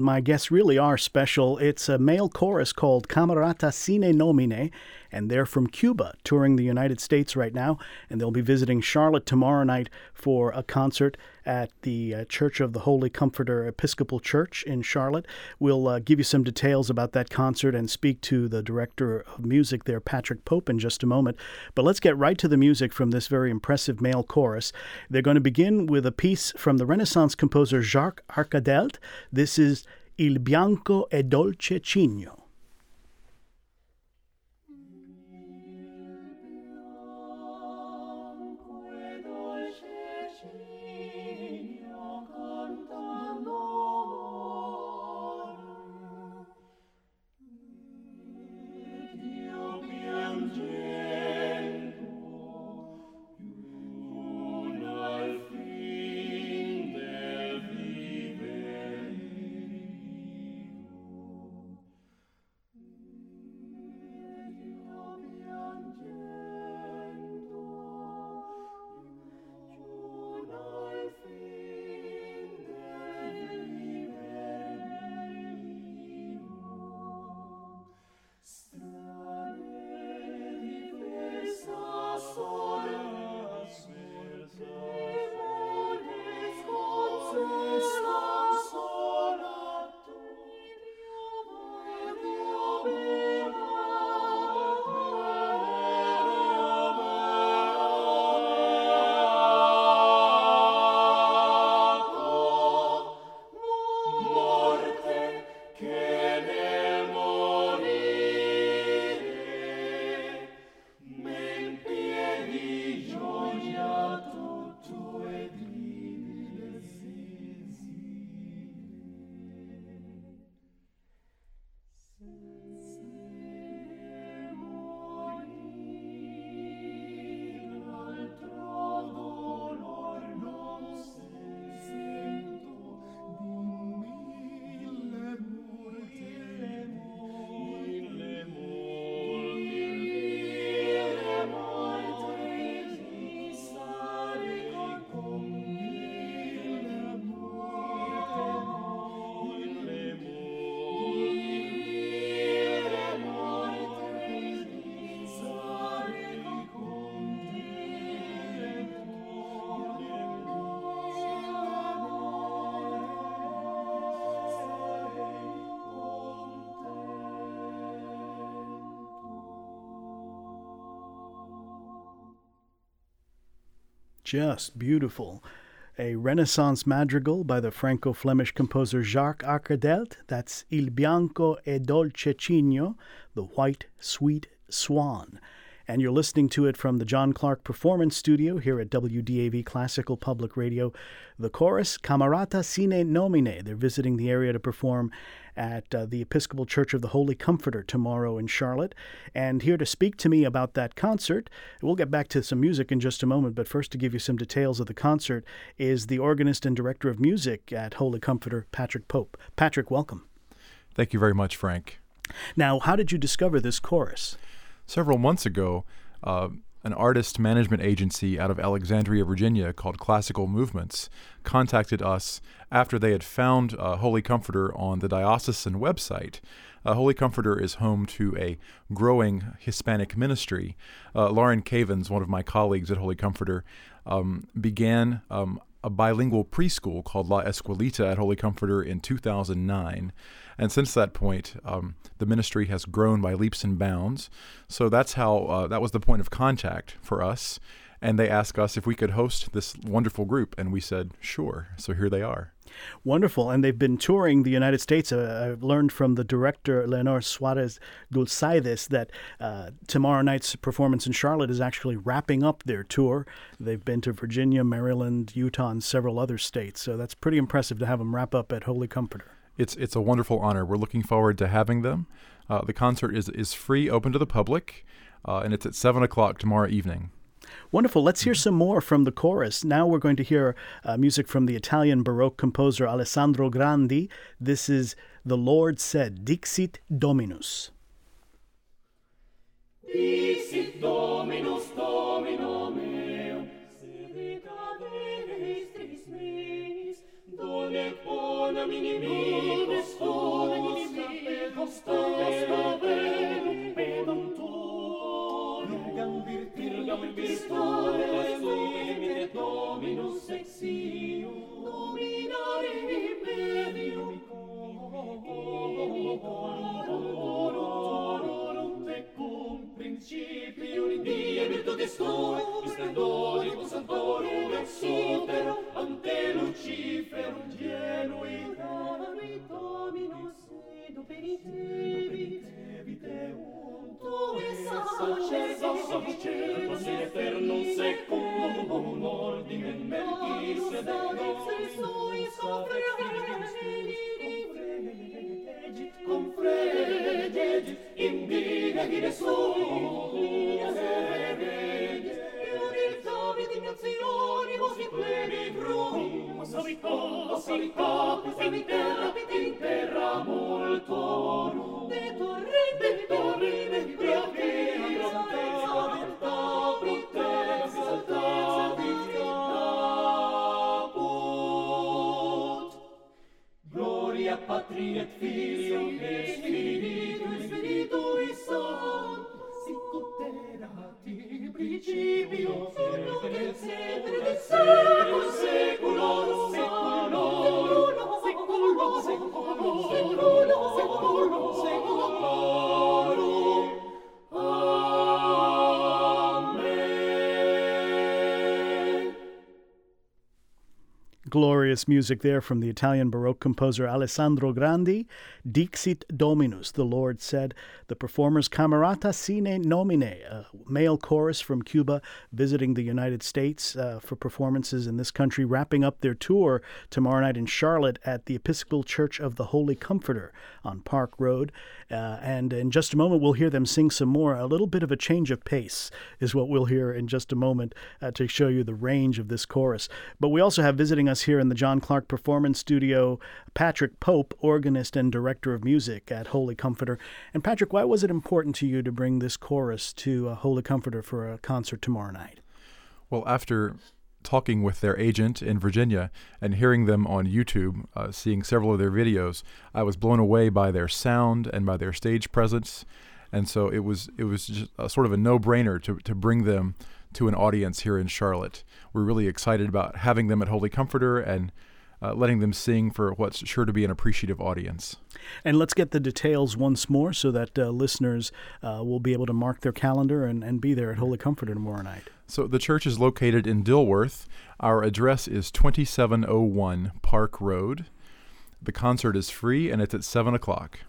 My guests really are special. It's a male chorus called Camerata Sine Nomine, and they're from Cuba, touring the United States right now, and they'll be visiting Charlotte tomorrow night for a concert at the uh, Church of the Holy Comforter Episcopal Church in Charlotte. We'll uh, give you some details about that concert and speak to the director of music there, Patrick Pope, in just a moment. But let's get right to the music from this very impressive male chorus. They're going to begin with a piece from the Renaissance composer Jacques Arcadelt. This is Il bianco e dolce cigno. Just beautiful. A Renaissance madrigal by the Franco Flemish composer Jacques Arcadelt. That's Il Bianco e Dolce Cigno, the White Sweet Swan. And you're listening to it from the John Clark Performance Studio here at WDAV Classical Public Radio. The chorus, Camerata Sine Nomine. They're visiting the area to perform at uh, the Episcopal Church of the Holy Comforter tomorrow in Charlotte. And here to speak to me about that concert, we'll get back to some music in just a moment, but first to give you some details of the concert is the organist and director of music at Holy Comforter, Patrick Pope. Patrick, welcome. Thank you very much, Frank. Now, how did you discover this chorus? Several months ago, uh, an artist management agency out of Alexandria, Virginia called Classical Movements contacted us after they had found uh, Holy Comforter on the diocesan website. Uh, Holy Comforter is home to a growing Hispanic ministry. Uh, Lauren Cavens, one of my colleagues at Holy Comforter, um, began um, a bilingual preschool called La Escuelita at Holy Comforter in 2009. And since that point, um, the ministry has grown by leaps and bounds. So that's how uh, that was the point of contact for us. And they asked us if we could host this wonderful group, and we said sure. So here they are. Wonderful. And they've been touring the United States. Uh, I've learned from the director, Leonor Suarez Dulzaides, that uh, tomorrow night's performance in Charlotte is actually wrapping up their tour. They've been to Virginia, Maryland, Utah, and several other states. So that's pretty impressive to have them wrap up at Holy Comforter it's it's a wonderful honor. We're looking forward to having them. Uh, the concert is is free, open to the public, uh, and it's at seven o'clock tomorrow evening. Wonderful. Let's hear some more from the chorus. Now we're going to hear uh, music from the Italian Baroque composer Alessandro Grandi. This is The Lord Said, Dixit Dominus. Dixit Dominus, Vistore sumite Dominus exium, Dominare medium, Cororum tecum principium die virtutis tuae, in splendoribus santorum exultero, ante Luciferum genui, Cavami Dominus edu penitentium, certo si eternum secundum ordinem melchise deus sui confregit confregit in dina gire sui aseregit David in nazionibus in plenibrum, salita, salita, in terra, in terra molto glorious music there from the Italian Baroque composer Alessandro Grandi. Dixit Dominus, the Lord said. The performers Camerata Sine Nomine, a male chorus from Cuba visiting the United States uh, for performances in this country, wrapping up their tour tomorrow night in Charlotte at the Episcopal Church of the Holy Comforter on Park Road. Uh, and in just a moment, we'll hear them sing some more. A little bit of a change of pace is what we'll hear in just a moment uh, to show you the range of this chorus. But we also have visiting us here in the John Clark Performance Studio Patrick Pope, organist and director of music at Holy Comforter. And Patrick, why was it important to you to bring this chorus to uh, Holy Comforter for a concert tomorrow night? Well, after talking with their agent in Virginia and hearing them on YouTube, uh, seeing several of their videos, I was blown away by their sound and by their stage presence, and so it was it was just a, sort of a no-brainer to to bring them to an audience here in Charlotte. We're really excited about having them at Holy Comforter and uh, letting them sing for what's sure to be an appreciative audience. And let's get the details once more so that uh, listeners uh, will be able to mark their calendar and, and be there at Holy Comforter tomorrow night. So the church is located in Dilworth. Our address is 2701 Park Road. The concert is free and it's at 7 o'clock.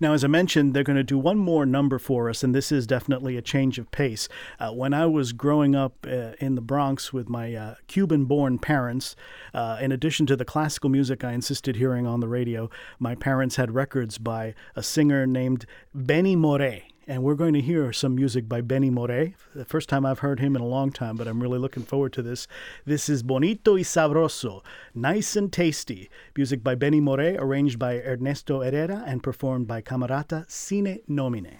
Now, as I mentioned, they're going to do one more number for us, and this is definitely a change of pace. Uh, when I was growing up uh, in the Bronx with my uh, Cuban born parents, uh, in addition to the classical music I insisted hearing on the radio, my parents had records by a singer named Benny Moré and we're going to hear some music by Benny Moré. The first time I've heard him in a long time, but I'm really looking forward to this. This is Bonito y Sabroso, nice and tasty. Music by Benny Moré, arranged by Ernesto Herrera and performed by Camerata Sine Nomine.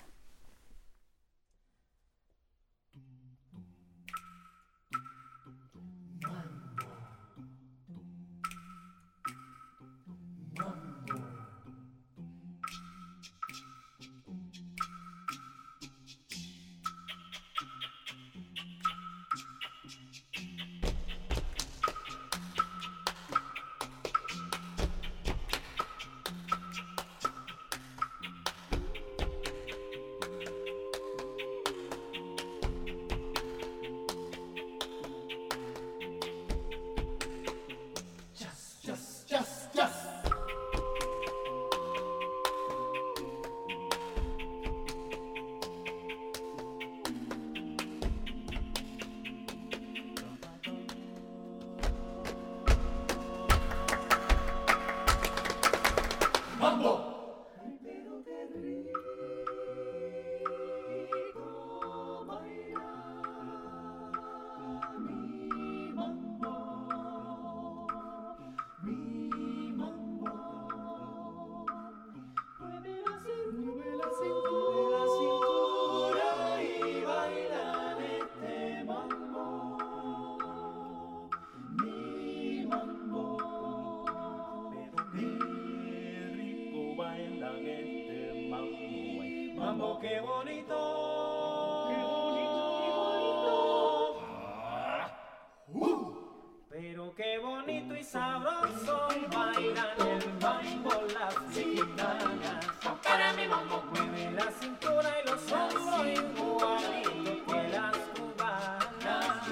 Pero qué bonito y sabroso bailan el mambo las mexicanas. Para mi mambo, Mueve la cintura y los hombros igualito que las cubanas.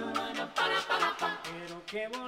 para, para, pa. Pero qué bonito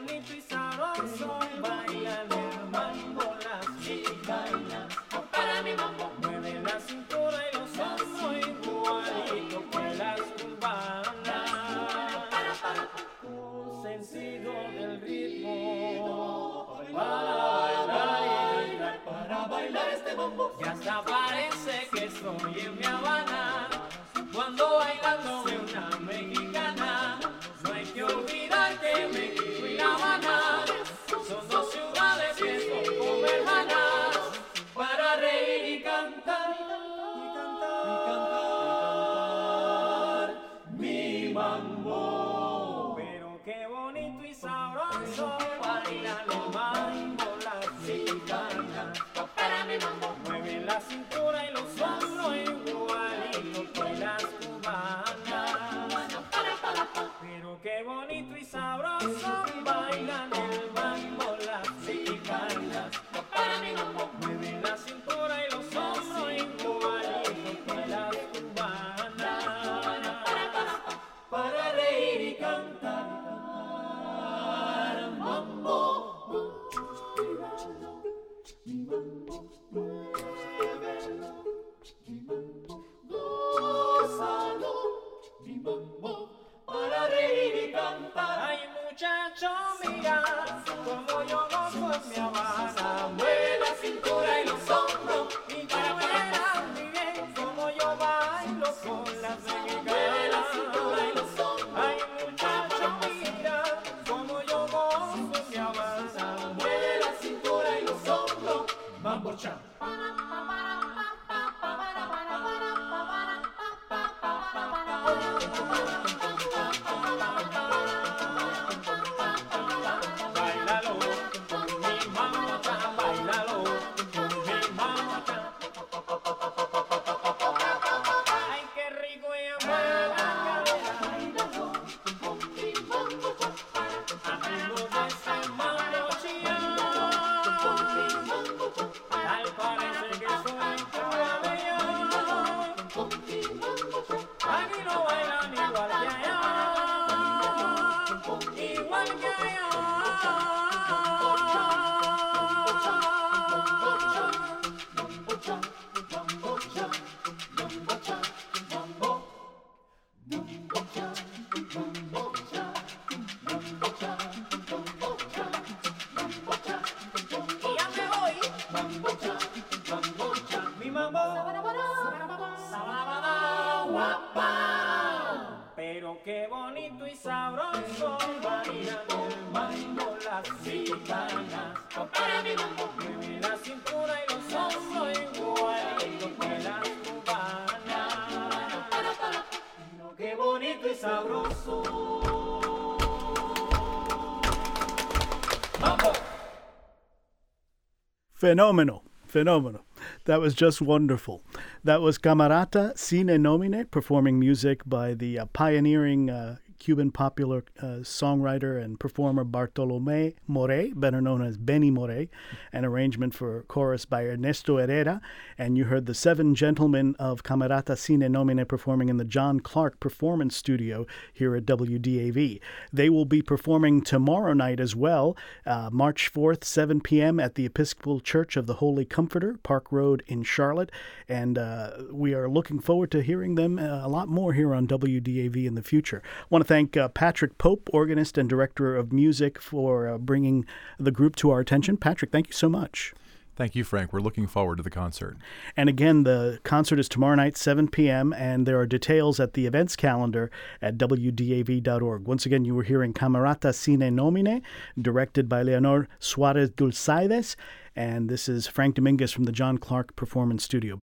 Phenomenal. Phenomenal. That was just wonderful. That was Camerata Sine Nomine performing music by the uh, pioneering uh, Cuban popular uh, songwriter and performer Bartolome More, better known as Benny More, an arrangement for chorus by Ernesto Herrera. And you heard the seven gentlemen of Camerata Sine Nomine performing in the John Clark Performance Studio here at WDAV. They will be performing tomorrow night as well, uh, March 4th, 7 p.m. at the Episcopal Church of the Holy Comforter, Park Road in Charlotte. And uh, we are looking forward to hearing them uh, a lot more here on WDAV in the future. Want to thank uh, Patrick Pope, organist and director of music, for uh, bringing the group to our attention. Patrick, thank you so much. Thank you, Frank. We're looking forward to the concert. And again, the concert is tomorrow night, 7 p.m., and there are details at the events calendar at WDAV.org. Once again, you were hearing Camerata Sine Nomine, directed by Leonor Suarez Dulzaides, and this is Frank Dominguez from the John Clark Performance Studio.